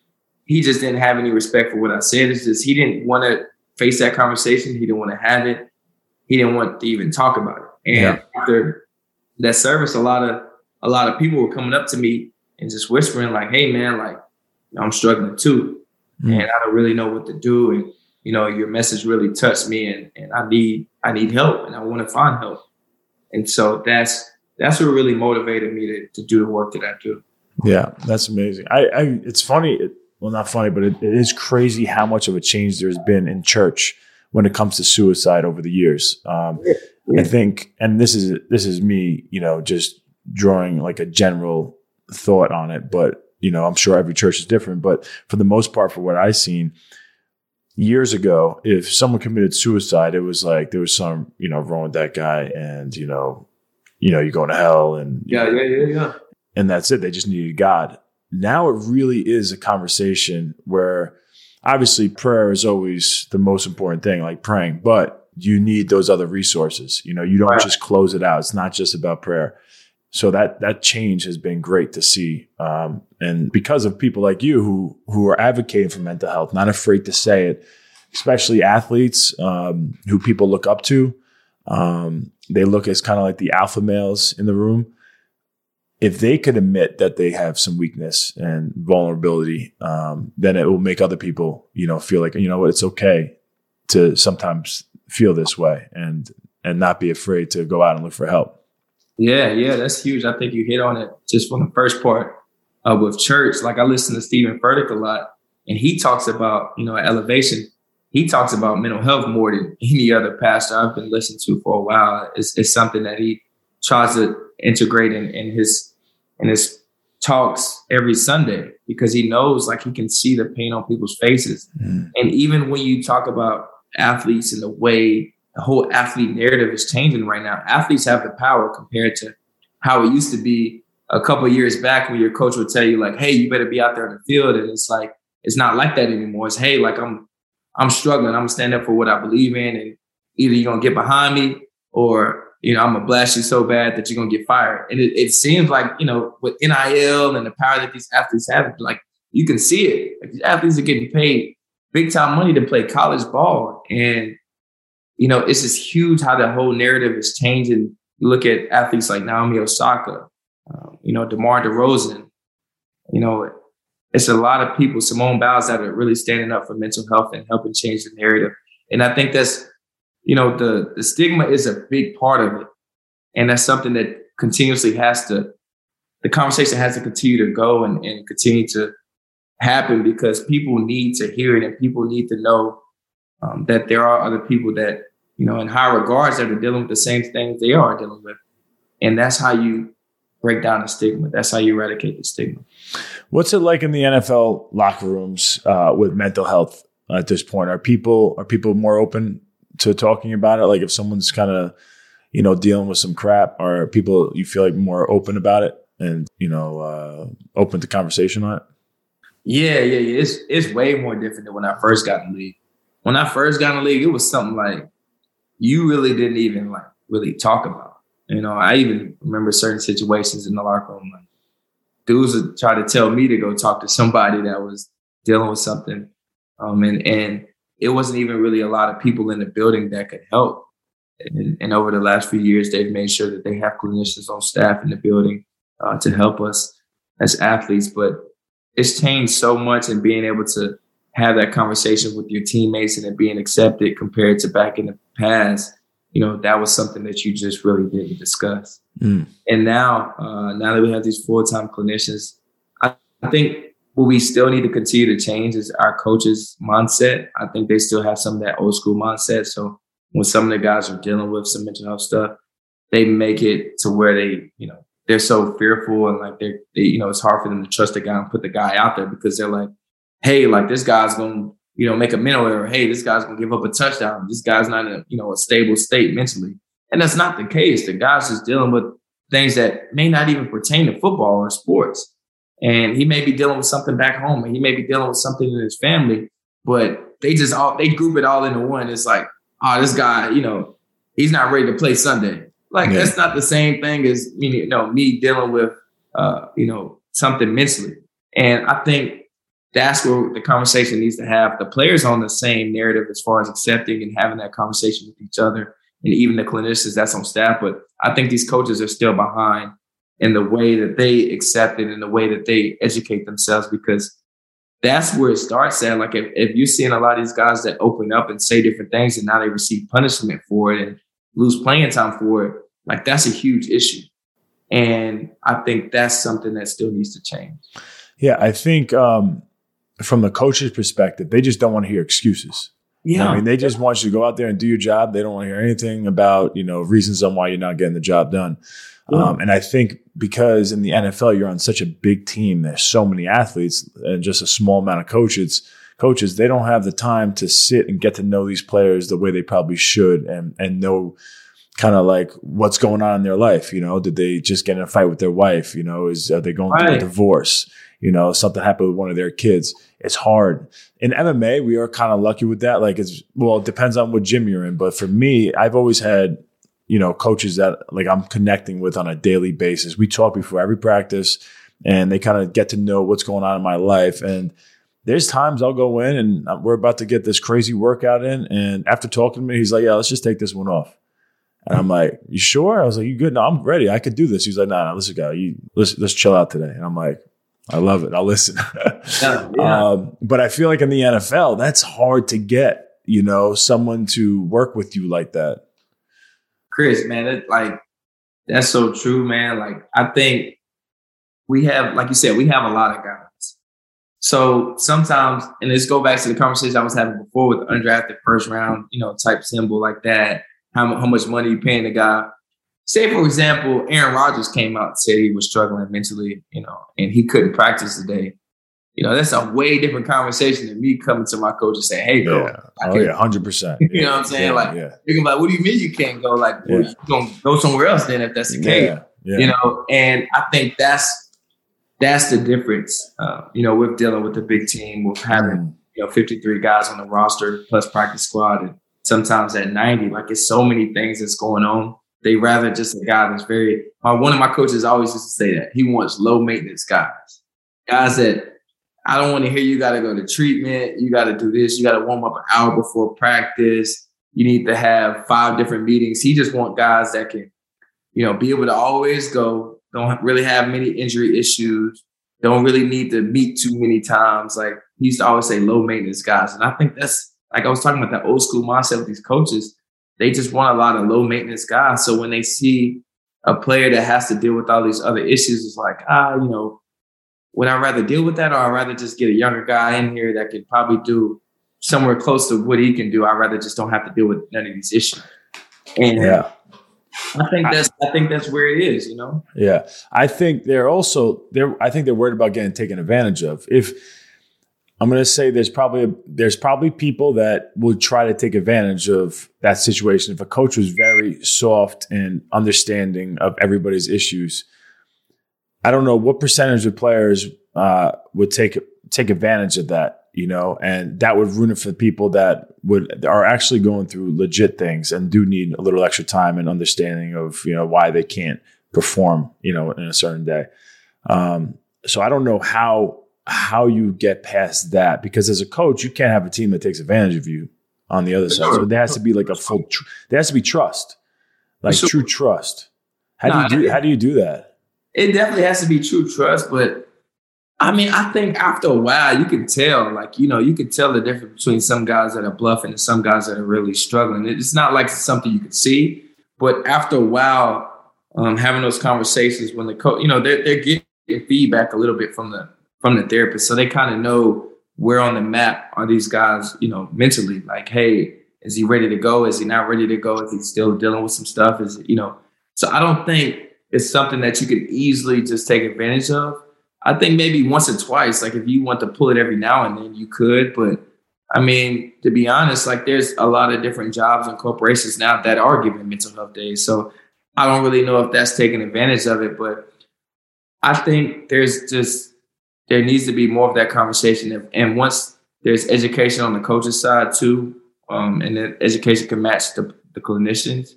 he just didn't have any respect for what I said. It's just he didn't want to face that conversation. He didn't want to have it. He didn't want to even talk about it. And yeah. after that service, a lot of a lot of people were coming up to me and just whispering like, "Hey, man, like I'm struggling too, mm. and I don't really know what to do." And you know, your message really touched me, and and I need I need help, and I want to find help. And so that's that's what really motivated me to to do the work that I do. Yeah, that's amazing. I, I it's funny. It, well, not funny, but it, it is crazy how much of a change there's been in church when it comes to suicide over the years. Um, yeah. I think, and this is this is me, you know, just drawing like a general thought on it, but you know, I'm sure every church is different. But for the most part, for what I've seen, years ago, if someone committed suicide, it was like there was some, you know, wrong with that guy, and you know, you know, you're going to hell, and yeah, yeah, yeah, yeah, and that's it. They just needed God. Now it really is a conversation where obviously prayer is always the most important thing, like praying, but you need those other resources. You know, you don't right. just close it out. It's not just about prayer. So that that change has been great to see, um, and because of people like you who who are advocating for mental health, not afraid to say it, especially athletes um, who people look up to. Um, they look as kind of like the alpha males in the room if they could admit that they have some weakness and vulnerability, um, then it will make other people, you know, feel like you know what, it's okay to sometimes feel this way and and not be afraid to go out and look for help. Yeah, yeah, that's huge. I think you hit on it just from the first part uh, with church. Like I listen to Steven Furtick a lot, and he talks about you know elevation. He talks about mental health more than any other pastor I've been listening to for a while. It's, it's something that he tries to integrate in, in his in his talks every Sunday because he knows like he can see the pain on people's faces. Mm. And even when you talk about athletes and the way the whole athlete narrative is changing right now, athletes have the power compared to how it used to be a couple years back when your coach would tell you like, "Hey, you better be out there in the field," and it's like it's not like that anymore. It's hey, like I'm I'm struggling. I'm gonna stand up for what I believe in, and either you're gonna get behind me or you know I'm gonna blast you so bad that you're gonna get fired. And it, it seems like you know with NIL and the power that these athletes have, like you can see it. Like these athletes are getting paid big time money to play college ball, and you know it's just huge how the whole narrative is changing. You look at athletes like Naomi Osaka, um, you know, DeMar DeRozan, you know, it's a lot of people, Simone Biles, that are really standing up for mental health and helping change the narrative. And I think that's, you know, the the stigma is a big part of it. And that's something that continuously has to, the conversation has to continue to go and, and continue to happen because people need to hear it and people need to know um, that there are other people that, you know, in high regards that are dealing with the same things they are dealing with. And that's how you break down the stigma. That's how you eradicate the stigma. What's it like in the NFL locker rooms uh, with mental health at this point? Are people are people more open to talking about it? Like if someone's kind of you know dealing with some crap, are people you feel like more open about it and you know uh, open to conversation on it? Yeah, yeah, yeah. It's it's way more different than when I first got in the league. When I first got in the league, it was something like you really didn't even like really talk about. You know, I even remember certain situations in the locker room. Like, dudes would try to tell me to go talk to somebody that was dealing with something, um, and and it wasn't even really a lot of people in the building that could help. And, and over the last few years, they've made sure that they have clinicians on staff in the building uh, to help us as athletes. But it's changed so much, and being able to have that conversation with your teammates and it being accepted compared to back in the past you know, that was something that you just really didn't discuss. Mm. And now, uh, now that we have these full time clinicians, I, I, think what we still need to continue to change is our coaches' mindset. I think they still have some of that old school mindset. So when some of the guys are dealing with some mental health stuff, they make it to where they, you know, they're so fearful and like they're, they, you know, it's hard for them to trust the guy and put the guy out there because they're like, hey, like this guy's to you know, make a mental error. Hey, this guy's gonna give up a touchdown. This guy's not in a, you know, a stable state mentally. And that's not the case. The guy's just dealing with things that may not even pertain to football or sports. And he may be dealing with something back home and he may be dealing with something in his family, but they just all they group it all into one. It's like, oh, this guy, you know, he's not ready to play Sunday. Like yeah. that's not the same thing as you know, me dealing with uh, you know, something mentally. And I think that's where the conversation needs to have the players on the same narrative as far as accepting and having that conversation with each other and even the clinicians that's on staff. But I think these coaches are still behind in the way that they accept it and the way that they educate themselves because that's where it starts at. Like if, if you're seeing a lot of these guys that open up and say different things and now they receive punishment for it and lose playing time for it, like that's a huge issue. And I think that's something that still needs to change. Yeah, I think um, from the coach's perspective, they just don't want to hear excuses. Yeah. I mean, they just want you to go out there and do your job. They don't want to hear anything about, you know, reasons on why you're not getting the job done. Yeah. Um, and I think because in the NFL, you're on such a big team, there's so many athletes and just a small amount of coaches, coaches, they don't have the time to sit and get to know these players the way they probably should and, and know kind of like what's going on in their life. You know, did they just get in a fight with their wife? You know, is, are they going right. through a divorce? you know, something happened with one of their kids. It's hard. In MMA, we are kind of lucky with that. Like it's well, it depends on what gym you're in. But for me, I've always had, you know, coaches that like I'm connecting with on a daily basis. We talk before every practice and they kind of get to know what's going on in my life. And there's times I'll go in and we're about to get this crazy workout in. And after talking to me, he's like, yeah, let's just take this one off. And I'm like, you sure? I was like, you good? No, I'm ready. I could do this. He's like, no, nah, nah, listen, guy, you let's let's chill out today. And I'm like, I love it. I'll listen. yeah, yeah. Um, but I feel like in the NFL, that's hard to get. You know, someone to work with you like that. Chris, man, it, like that's so true, man. Like I think we have, like you said, we have a lot of guys. So sometimes, and let's go back to the conversation I was having before with undrafted first round, you know, type symbol like that. How, how much money you paying the guy? Say, for example, Aaron Rodgers came out and said he was struggling mentally, you know, and he couldn't practice today you know, that's a way different conversation than me coming to my coach and saying, "Hey, go." Yeah. Oh yeah, hundred percent. You know what I'm saying? Yeah, like, yeah. you're like, "What do you mean you can't go?" Like, well, you gonna go somewhere else then if that's the case. You know, and I think that's that's the difference. Uh, you know, with dealing with a big team, with having mm. you know 53 guys on the roster plus practice squad, and sometimes at 90, like it's so many things that's going on. They rather just a guy that's very. One of my coaches always used to say that he wants low maintenance guys, guys that I don't want to hear you got to go to treatment. You got to do this. You got to warm up an hour before practice. You need to have five different meetings. He just want guys that can, you know, be able to always go. Don't really have many injury issues. Don't really need to meet too many times. Like he used to always say, low maintenance guys. And I think that's like I was talking about that old school mindset with these coaches. They just want a lot of low maintenance guys. So when they see a player that has to deal with all these other issues, it's like, ah, you know, would I rather deal with that or I'd rather just get a younger guy in here that could probably do somewhere close to what he can do? I'd rather just don't have to deal with none of these issues. And yeah. I think that's I think that's where it is, you know. Yeah, I think they're also they're I think they're worried about getting taken advantage of. If I'm going to say there's probably a, there's probably people that would try to take advantage of that situation if a coach was very soft and understanding of everybody's issues I don't know what percentage of players uh, would take take advantage of that, you know, and that would ruin it for people that would are actually going through legit things and do need a little extra time and understanding of you know why they can't perform, you know, in a certain day. Um, so I don't know how how you get past that because as a coach, you can't have a team that takes advantage of you on the other side. So there has to be like a full, tr- there has to be trust, like true trust. How do you do? How do you do that? It definitely has to be true trust, but I mean, I think after a while you can tell, like, you know, you can tell the difference between some guys that are bluffing and some guys that are really struggling. It's not like something you can see, but after a while, um, having those conversations when the coach, you know, they're, they're getting feedback a little bit from the from the therapist, so they kind of know where on the map are these guys, you know, mentally. Like, hey, is he ready to go? Is he not ready to go? Is he still dealing with some stuff? Is you know? So I don't think it's something that you could easily just take advantage of. I think maybe once or twice, like if you want to pull it every now and then, you could. But I mean, to be honest, like there's a lot of different jobs and corporations now that are giving mental health days. So I don't really know if that's taking advantage of it, but I think there's just there needs to be more of that conversation. And once there's education on the coach's side too, um, and then education can match the, the clinicians.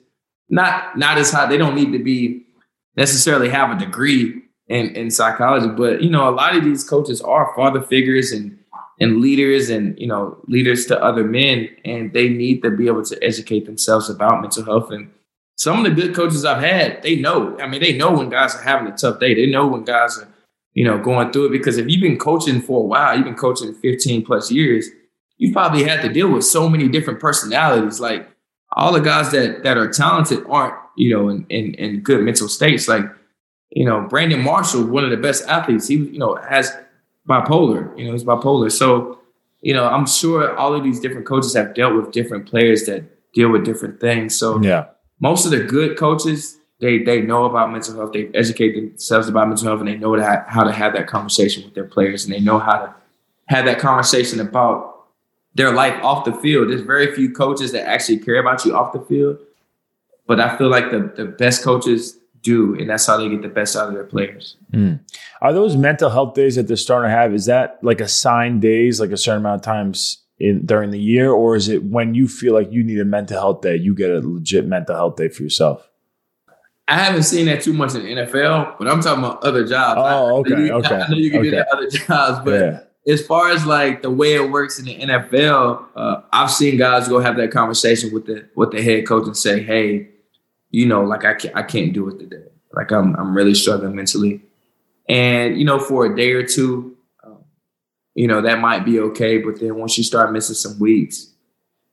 Not not as high. They don't need to be necessarily have a degree in, in psychology, but you know, a lot of these coaches are father figures and and leaders and you know leaders to other men, and they need to be able to educate themselves about mental health. And some of the good coaches I've had, they know. I mean, they know when guys are having a tough day. They know when guys are you know going through it because if you've been coaching for a while, you've been coaching 15 plus years, you probably had to deal with so many different personalities. Like all the guys that that are talented aren't you know, in, in, in good mental states. Like, you know, Brandon Marshall, one of the best athletes, he, you know, has bipolar, you know, he's bipolar. So, you know, I'm sure all of these different coaches have dealt with different players that deal with different things. So, yeah, most of the good coaches, they they know about mental health. They educate themselves about mental health, and they know that, how to have that conversation with their players, and they know how to have that conversation about their life off the field. There's very few coaches that actually care about you off the field. But I feel like the, the best coaches do, and that's how they get the best out of their players. Mm. Are those mental health days that they're starting to have? Is that like assigned days, like a certain amount of times in during the year, or is it when you feel like you need a mental health day, you get a legit mental health day for yourself? I haven't seen that too much in the NFL, but I'm talking about other jobs. Oh, okay, I, you, okay. I know you can okay. do that other jobs, but yeah. as far as like the way it works in the NFL, uh, I've seen guys go have that conversation with the with the head coach and say, "Hey, you know, like I can't, I can't do it today. Like I'm, I'm really struggling mentally. And, you know, for a day or two, um, you know, that might be okay. But then once you start missing some weeks,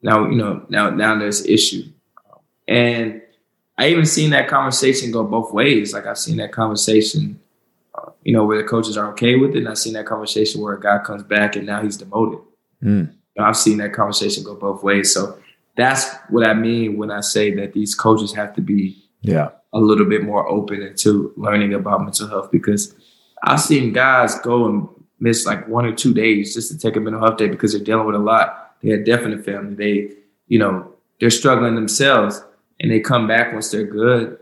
now, you know, now, now there's issue. And I even seen that conversation go both ways. Like I've seen that conversation, uh, you know, where the coaches are okay with it. And I've seen that conversation where a guy comes back and now he's demoted. Mm. I've seen that conversation go both ways. So that's what I mean when I say that these coaches have to be yeah a little bit more open into learning about mental health because I've seen guys go and miss like one or two days just to take a mental health day because they're dealing with a lot. They had definite family. They, you know, they're struggling themselves and they come back once they're good.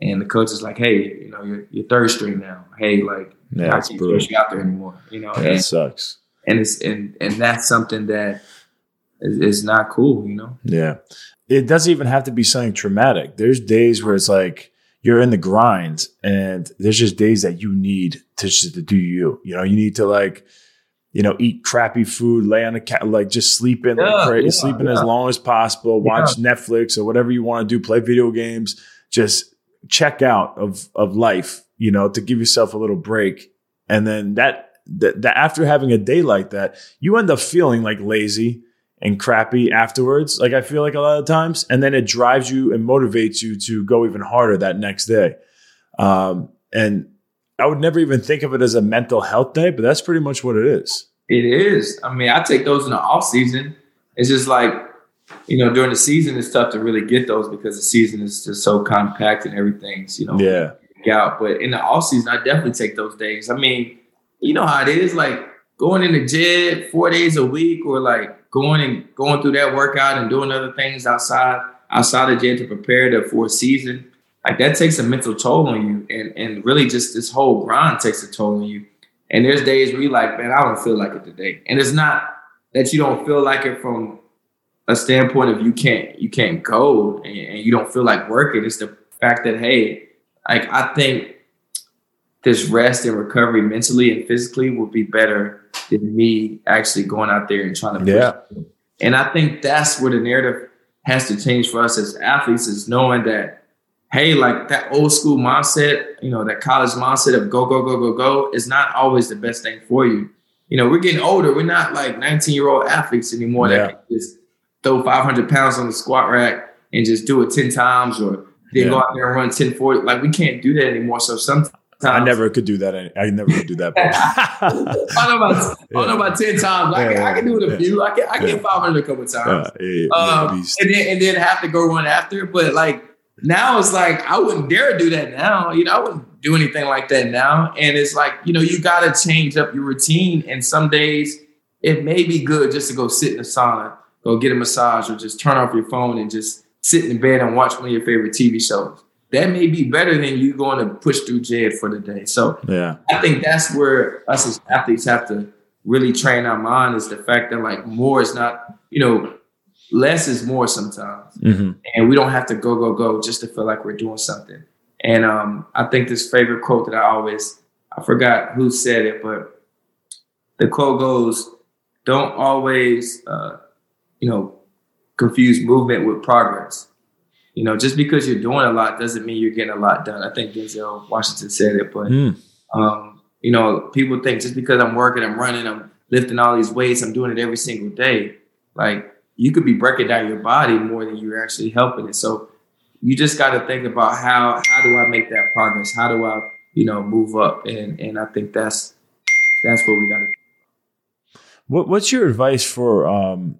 And the coach is like, hey, you know, you're, you're third string now. Hey, like, yeah, I can't push you out there anymore. You know, yeah, and, it sucks. And it's and and that's something that is not cool. You know. Yeah, it doesn't even have to be something traumatic. There's days where it's like you're in the grind, and there's just days that you need to just to do you. You know, you need to like you know, eat crappy food, lay on the cat, like just sleep in, yeah, like, yeah, sleep in yeah. as long as possible, watch Netflix or whatever you want to do, play video games, just check out of of life, you know, to give yourself a little break. And then that that, that after having a day like that, you end up feeling like lazy and crappy afterwards. Like I feel like a lot of times, and then it drives you and motivates you to go even harder that next day. Um, and I would never even think of it as a mental health day, but that's pretty much what it is. It is. I mean, I take those in the off season. It's just like, you know, during the season, it's tough to really get those because the season is just so compact and everything's, you know, yeah. Out. But in the off season, I definitely take those days. I mean, you know how it is, like going in the gym four days a week, or like going and going through that workout and doing other things outside outside the gym to prepare to for a season like that takes a mental toll on you. And and really just this whole grind takes a toll on you. And there's days where you're like man i don't feel like it today. And it's not that you don't feel like it from a standpoint of you can't you can't go and, and you don't feel like working. It's the fact that hey like i think this rest and recovery mentally and physically would be better than me actually going out there and trying to yeah and i think that's where the narrative has to change for us as athletes is knowing that hey, like that old school mindset, you know, that college mindset of go, go, go, go, go is not always the best thing for you. You know, we're getting older. We're not like 19 year old athletes anymore yeah. that can just throw 500 pounds on the squat rack and just do it 10 times or then yeah. go out there and run 1040. Like we can't do that anymore. So sometimes I never could do that. I never could do that. I don't know about, I know about ten times. I, can, I can do it a few. I can I get five hundred a couple times. Um, and then and then have to go run after. It. But like now it's like I wouldn't dare do that now. You know, I wouldn't do anything like that now. And it's like, you know, you gotta change up your routine. And some days it may be good just to go sit in the sauna, go get a massage, or just turn off your phone and just sit in bed and watch one of your favorite TV shows. That may be better than you going to push through JED for the day. So yeah, I think that's where us as athletes have to really train our mind is the fact that like more is not, you know, less is more sometimes. Mm-hmm. And we don't have to go, go, go just to feel like we're doing something. And um, I think this favorite quote that I always, I forgot who said it, but the quote goes, don't always, uh, you know, confuse movement with progress. You know, just because you're doing a lot doesn't mean you're getting a lot done. I think Denzel Washington said it, but, mm. um, you know, people think just because I'm working, I'm running, I'm lifting all these weights, I'm doing it every single day. Like you could be breaking down your body more than you're actually helping it. So you just got to think about how how do I make that progress? How do I you know move up? And and I think that's that's what we got to. What What's your advice for um,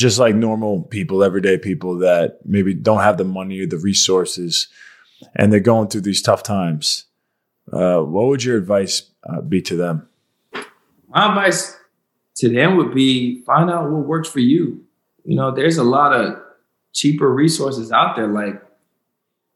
just like normal people, everyday people that maybe don't have the money or the resources, and they're going through these tough times? Uh, what would your advice uh, be to them? My advice to them would be find out what works for you you know, there's a lot of cheaper resources out there. Like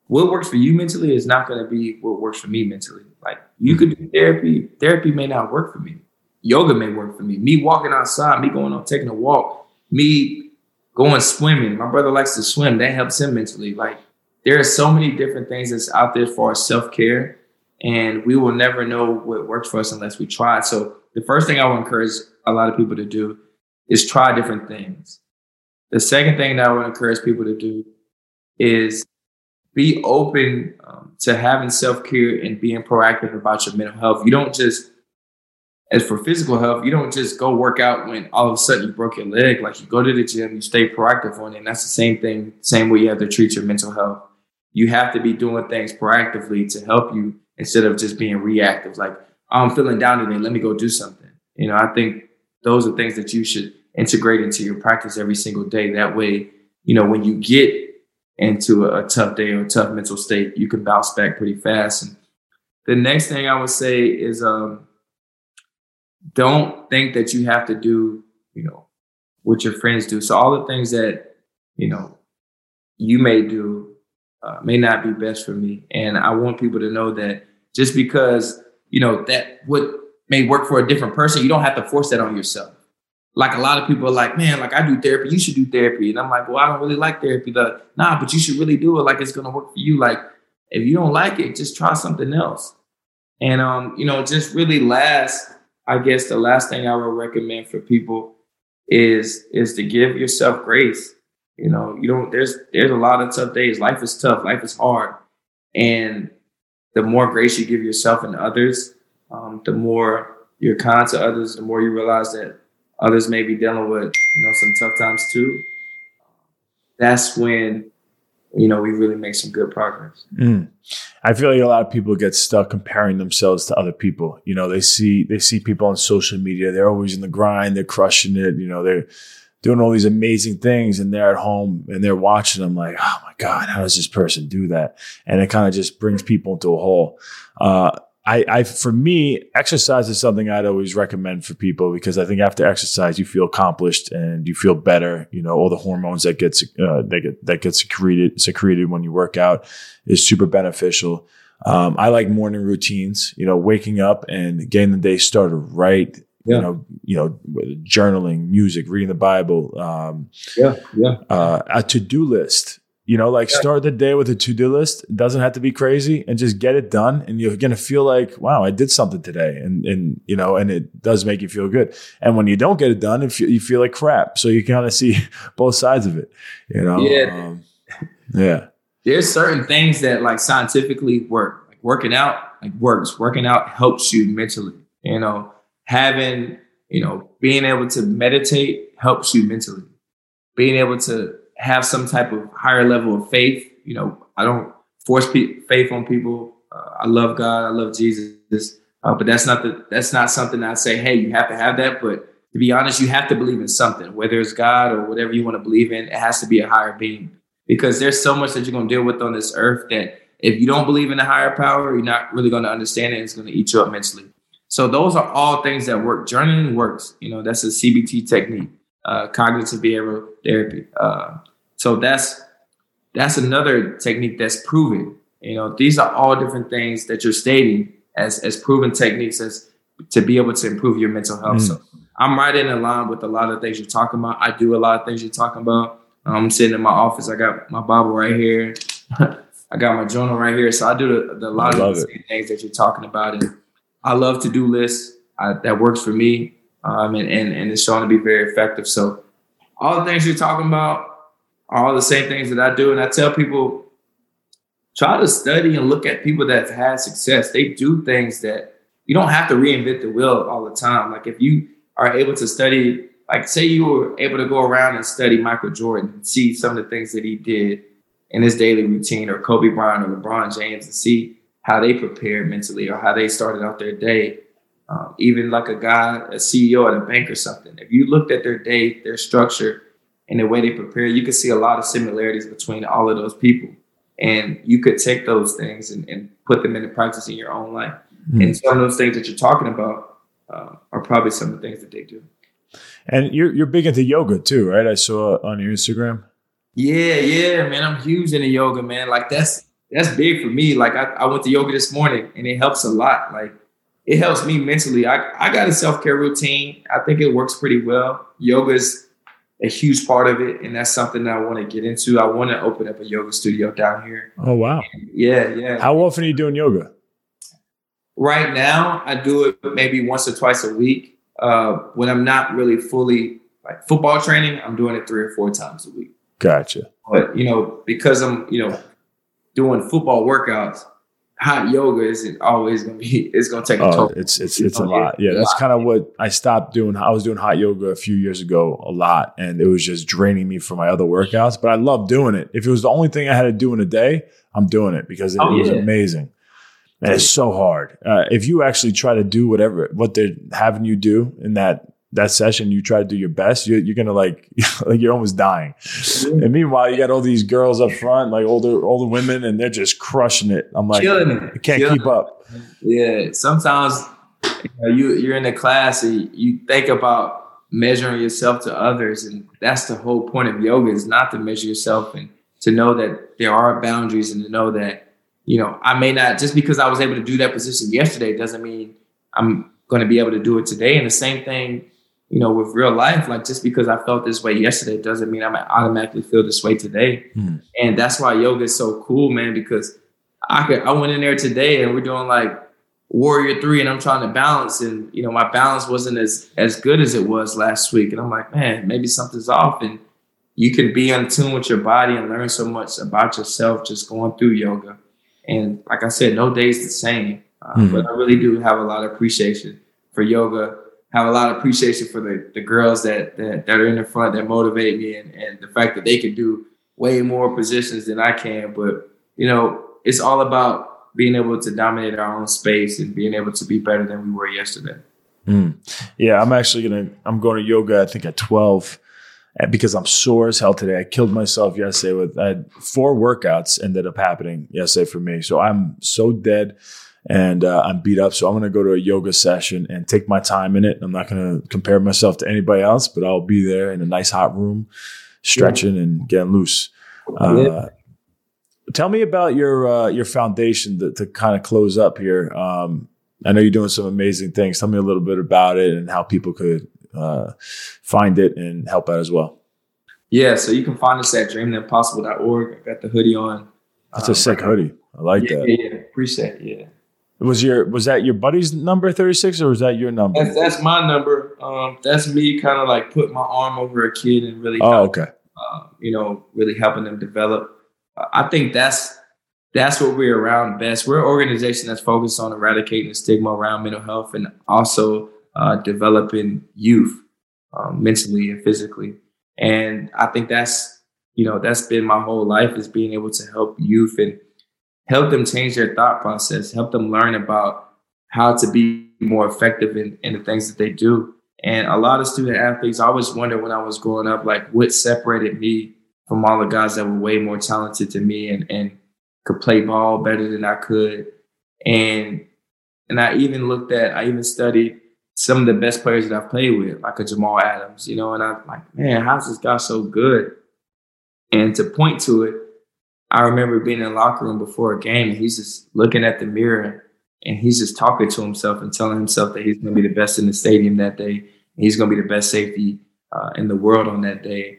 what works for you mentally is not going to be what works for me mentally. Like you could do therapy. Therapy may not work for me. Yoga may work for me. Me walking outside, me going on taking a walk, me going swimming. My brother likes to swim. That helps him mentally. Like there are so many different things that's out there for self care, and we will never know what works for us unless we try. So the first thing I would encourage a lot of people to do is try different things. The second thing that I would encourage people to do is be open um, to having self care and being proactive about your mental health. You don't just, as for physical health, you don't just go work out when all of a sudden you broke your leg. Like you go to the gym, you stay proactive on it. And that's the same thing, same way you have to treat your mental health. You have to be doing things proactively to help you instead of just being reactive. Like, I'm feeling down today, let me go do something. You know, I think those are things that you should integrate into your practice every single day. That way, you know, when you get into a, tough day or a tough mental state, you can bounce back pretty fast. And the next thing I would say is um, don't think that you have to do, you know, what your friends do. So all the things that, you know, you may do uh, may not be best for me. And I want people to know that just because, you know, that what may work for a different person, you don't have to force that on yourself. Like a lot of people are like, man, like I do therapy, you should do therapy. And I'm like, well, I don't really like therapy. The nah, but you should really do it. Like it's gonna work for you. Like if you don't like it, just try something else. And um, you know, just really last, I guess the last thing I would recommend for people is is to give yourself grace. You know, you don't there's there's a lot of tough days. Life is tough, life is hard. And the more grace you give yourself and others, um, the more you're kind to others, the more you realize that others may be dealing with, you know, some tough times too. That's when, you know, we really make some good progress. Mm. I feel like a lot of people get stuck comparing themselves to other people. You know, they see they see people on social media, they're always in the grind, they're crushing it, you know, they're doing all these amazing things and they're at home and they're watching them like, oh my God, how does this person do that? And it kind of just brings people into a hole. Uh, I, I, for me, exercise is something I'd always recommend for people because I think after exercise, you feel accomplished and you feel better. You know, all the hormones that gets uh, that get that get secreted secreted when you work out is super beneficial. Um, I like morning routines. You know, waking up and getting the day started right. Yeah. You know, you know, journaling, music, reading the Bible. Um, yeah, yeah. Uh, a to do list you know, like yeah. start the day with a to do list. It doesn't have to be crazy and just get it done. And you're going to feel like, wow, I did something today. And, and, you know, and it does make you feel good. And when you don't get it done, you feel, you feel like crap. So you kind of see both sides of it, you know? Yeah. Um, yeah. There's certain things that like scientifically work. Like working out, like works. Working out helps you mentally. You know, having, you know, being able to meditate helps you mentally. Being able to have some type of higher level of faith. You know, I don't force pe- faith on people. Uh, I love God. I love Jesus. Uh, but that's not the that's not something I say. Hey, you have to have that. But to be honest, you have to believe in something, whether it's God or whatever you want to believe in. It has to be a higher being because there's so much that you're going to deal with on this earth that if you don't believe in a higher power, you're not really going to understand it. It's going to eat you up mentally. So those are all things that work. Journaling works. You know, that's a CBT technique, uh, cognitive behavioral therapy. Uh, so that's that's another technique that's proven. You know, these are all different things that you're stating as as proven techniques as to be able to improve your mental health. Mm. So I'm right in line with a lot of things you're talking about. I do a lot of things you're talking about. I'm sitting in my office. I got my Bible right here. I got my journal right here. So I do the, the lot of the same things that you're talking about. And I love to do lists. I, that works for me. Um, and, and, and it's shown to be very effective. So all the things you're talking about, are all the same things that I do. And I tell people, try to study and look at people that have had success. They do things that you don't have to reinvent the wheel all the time. Like if you are able to study, like say you were able to go around and study Michael Jordan and see some of the things that he did in his daily routine, or Kobe Bryant or LeBron James, and see how they prepared mentally or how they started out their day. Um, even like a guy, a CEO at a bank or something. If you looked at their day, their structure, and the way they prepare, you could see a lot of similarities between all of those people. And you could take those things and, and put them into practice in your own life. Mm-hmm. And some of those things that you're talking about uh, are probably some of the things that they do. And you're you're big into yoga too, right? I saw on your Instagram. Yeah, yeah, man. I'm huge into yoga, man. Like that's that's big for me. Like I, I went to yoga this morning and it helps a lot. Like it helps me mentally. I, I got a self-care routine. I think it works pretty well. Yoga is a huge part of it, and that's something that I want to get into. I want to open up a yoga studio down here. Oh wow! And yeah, yeah. How often are you doing yoga? Right now, I do it maybe once or twice a week. Uh, when I'm not really fully like football training, I'm doing it three or four times a week. Gotcha. But you know, because I'm you know doing football workouts, hot yoga isn't always gonna be. It's gonna take a Oh, toll. it's it's it's a lot. Yeah, that's kind of what I stopped doing. I was doing hot yoga a few years ago a lot, and it was just draining me from my other workouts. But I love doing it. If it was the only thing I had to do in a day, I'm doing it because it, Oh, was yeah. amazing. And it's so hard. Uh, if you actually try to do whatever what they're having you do in that that session, you try to do your best. You're, you're gonna like like you're almost dying. Mm-hmm. And meanwhile, you got all these girls up front, like older older women, and they're just crushing it. I'm like, Killing. I can't Killing keep up. Yeah, sometimes you know, you you're in the class and you think about measuring yourself to others, and that's the whole point of yoga is not to measure yourself and to know that there are boundaries and to know that you know I may not just because I was able to do that position yesterday doesn't mean I'm going to be able to do it today. And the same thing, you know, with real life, like just because I felt this way yesterday doesn't mean I'm automatically feel this way today. Hmm. And that's why yoga is so cool, man, because I could I went in there today and we're doing like warrior three and I'm trying to balance and you know my balance wasn't as as good as it was last week. And I'm like, man, maybe something's off. And you can be in tune with your body and learn so much about yourself just going through yoga. And like I said, no day's the same. Uh, Mhm. But I really do have a lot of appreciation for yoga. Have a lot of appreciation for the, the girls that, that that are in the front that motivate me and, and the fact that they can do way more positions than I can. But you know, it's all about being able to dominate our own space and being able to be better than we were yesterday. Mm. Yeah, I'm actually gonna. I'm going to yoga. I think at 12, uh, because I'm sore as hell today. I killed myself yesterday with I had four workouts ended up happening yesterday for me. So I'm so dead and uh, I'm beat up. So I'm gonna go to a yoga session and take my time in it. I'm not gonna compare myself to anybody else, but I'll be there in a nice hot room, stretching and getting loose. Uh, Yeah. Tell me about your uh, your foundation to, to kind of close up here. Um, I know you're doing some amazing things. Tell me a little bit about it and how people could uh, find it and help out as well. Yeah, so you can find us at dreamtheimpossible.org. I got the hoodie on. That's Um, a sick hoodie. I like yeah, that. yeah, yeah. Appreciate it. Yeah. Was your was that your buddy's number 36 or was that your number? That's that's my number. Um, that's me kind of like putting my arm over a kid and really oh, help, okay. uh, you know, really helping them develop. I think that's that's what we're around best. We're an organization that's focused on eradicating the stigma around mental health and also uh, developing youth um, mentally and physically. And I think that's you know that's been my whole life is being able to help youth and help them change their thought process, help them learn about how to be more effective in, in the things that they do. And a lot of student athletes, I always wonder when I was growing up, like what separated me from all the guys that were way more talented than me and, and could play ball better than I could. And and I even looked at, I even studied some of the best players that I've played with, like a Jamal Adams, you know, and I'm like, man, how's this guy so good? And to point to it, I remember being in the locker room before a game and he's just looking at the mirror and he's just talking to himself and telling himself that he's going to be the best in the stadium that day. And he's going to be the best safety uh, in the world on that day.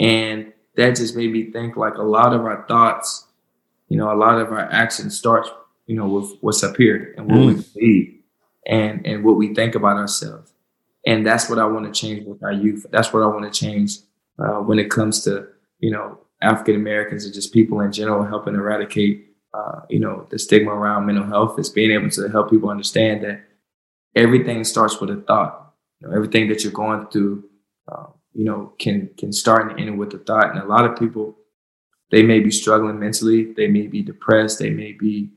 And that just made me think like a lot of our thoughts, you know, a lot of our actions starts, you know, with what's up here and what we believe and, and what we think about ourselves. And that's what I want to change with our youth. That's what I want to change uh, when it comes to, you know, African Americans and just people in general, helping eradicate, uh, you know, the stigma around mental health is being able to help people understand that everything starts with a thought. You know, everything that you're going through, uh, you know, can can start and end with a thought. And a lot of people, they may be struggling mentally, they may be depressed, they may be,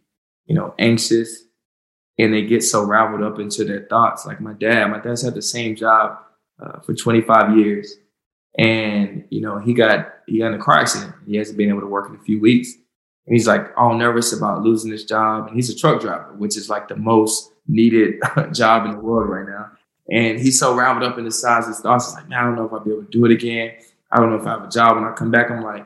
you know, anxious, and they get so raveled up into their thoughts. Like my dad, my dad's had the same job uh, for 25 years and you know he got he got in a car accident. He hasn't been able to work in a few weeks, and he's like all nervous about losing his job. And he's a truck driver, which is like the most needed job in the world right now. And he's so raveled up in his size his thoughts. He's like, man, I don't know if I'll be able to do it again. I don't know if I have a job when I come back. I'm like,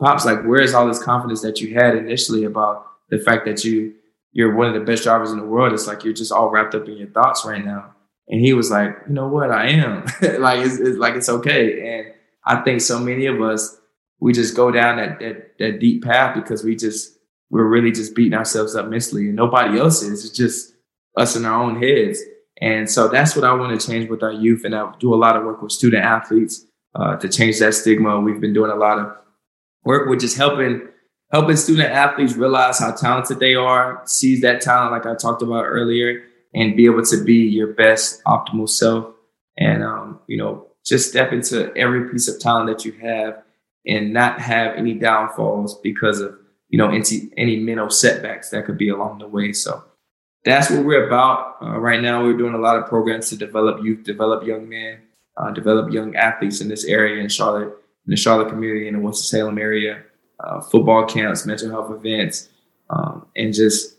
pops, like, where's all this confidence that you had initially about the fact that you you're one of the best drivers in the world? It's like you're just all wrapped up in your thoughts right now. And he was like, you know what, I am. like it's, it's like it's okay. And I think so many of us, we just go down that, that that deep path because we just we're really just beating ourselves up mentally, and nobody else is. It's just us in our own heads. And so that's what I want to change with our youth. And I do a lot of work with student athletes uh, to change that stigma. We've been doing a lot of work with just helping helping student athletes realize how talented they are, seize that talent, like I talked about earlier, and be able to be your best optimal self. And, um, you know, just step into every piece of talent that you have and not have any downfalls because of, you know, any, any mental setbacks that could be along the way. So that's what we're about. Uh, right now, we're doing a lot of programs to develop youth, develop young men, uh, develop young athletes in this area in Charlotte, in the Charlotte community, in the Winston-Salem area, uh, football camps, mental health events, um, and just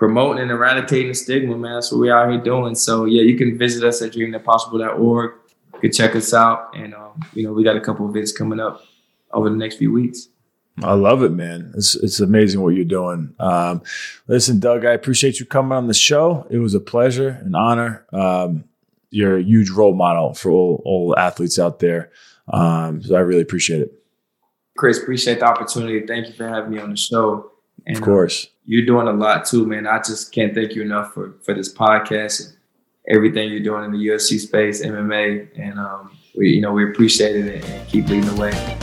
promoting and eradicating the stigma, man. That's what we're out here doing. So, yeah, you can visit us at dreamtheimpossible.org. You can check us out. And, um, you know, we got a couple of events coming up over the next few weeks. I love it, man. It's, it's amazing what you're doing. Um, listen, Doug, I appreciate you coming on the show. It was a pleasure, an honor. Um, you're a huge role model for all, all athletes out there. Um, so I really appreciate it. Chris, appreciate the opportunity. Thank you for having me on the show. And, of course. Uh, you're doing a lot too, man. I just can't thank you enough for, for this podcast and everything you're doing in the UFC space, MMA. And, um, we, you know, we appreciate it and keep leading the way.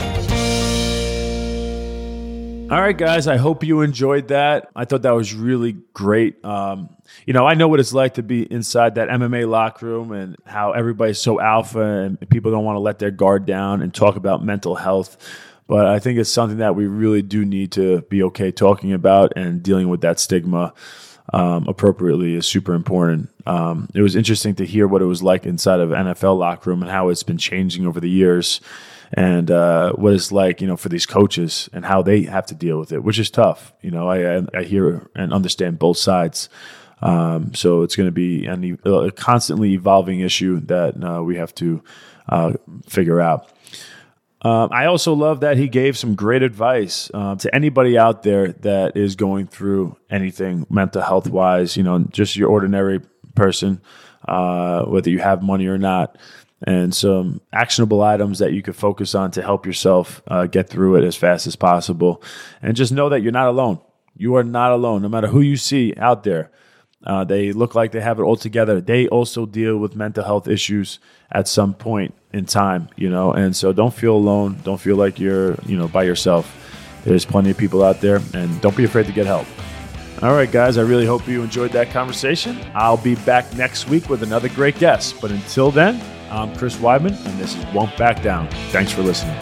All right, guys. I hope you enjoyed that. I thought that was really great. Um, you know, I know what it's like to be inside that MMA locker room and how everybody's so alpha and people don't want to let their guard down and talk about mental health. But I think it's something that we really do need to be okay talking about and dealing with that stigma um, appropriately is super important. Um, it was interesting to hear what it was like inside of NFL locker room and how it's been changing over the years and uh, what it's like, you know, for these coaches and how they have to deal with it, which is tough. You know, I, I hear and understand both sides. Um, so it's going to be an, a constantly evolving issue that uh, we have to uh, figure out. Um, I also love that he gave some great advice uh, to anybody out there that is going through anything mental health wise, you know, just your ordinary person, uh, whether you have money or not and some actionable items that you could focus on to help yourself uh, get through it as fast as possible. And just know that you're not alone. You are not alone, no matter who you see out there. Uh, they look like they have it all together. They also deal with mental health issues at some point in time, you know. And so don't feel alone. Don't feel like you're, you know, by yourself. There's plenty of people out there, and don't be afraid to get help. All right, guys, I really hope you enjoyed that conversation. I'll be back next week with another great guest. But until then, I'm Chris Weidman, and this is Won't Back Down. Thanks for listening.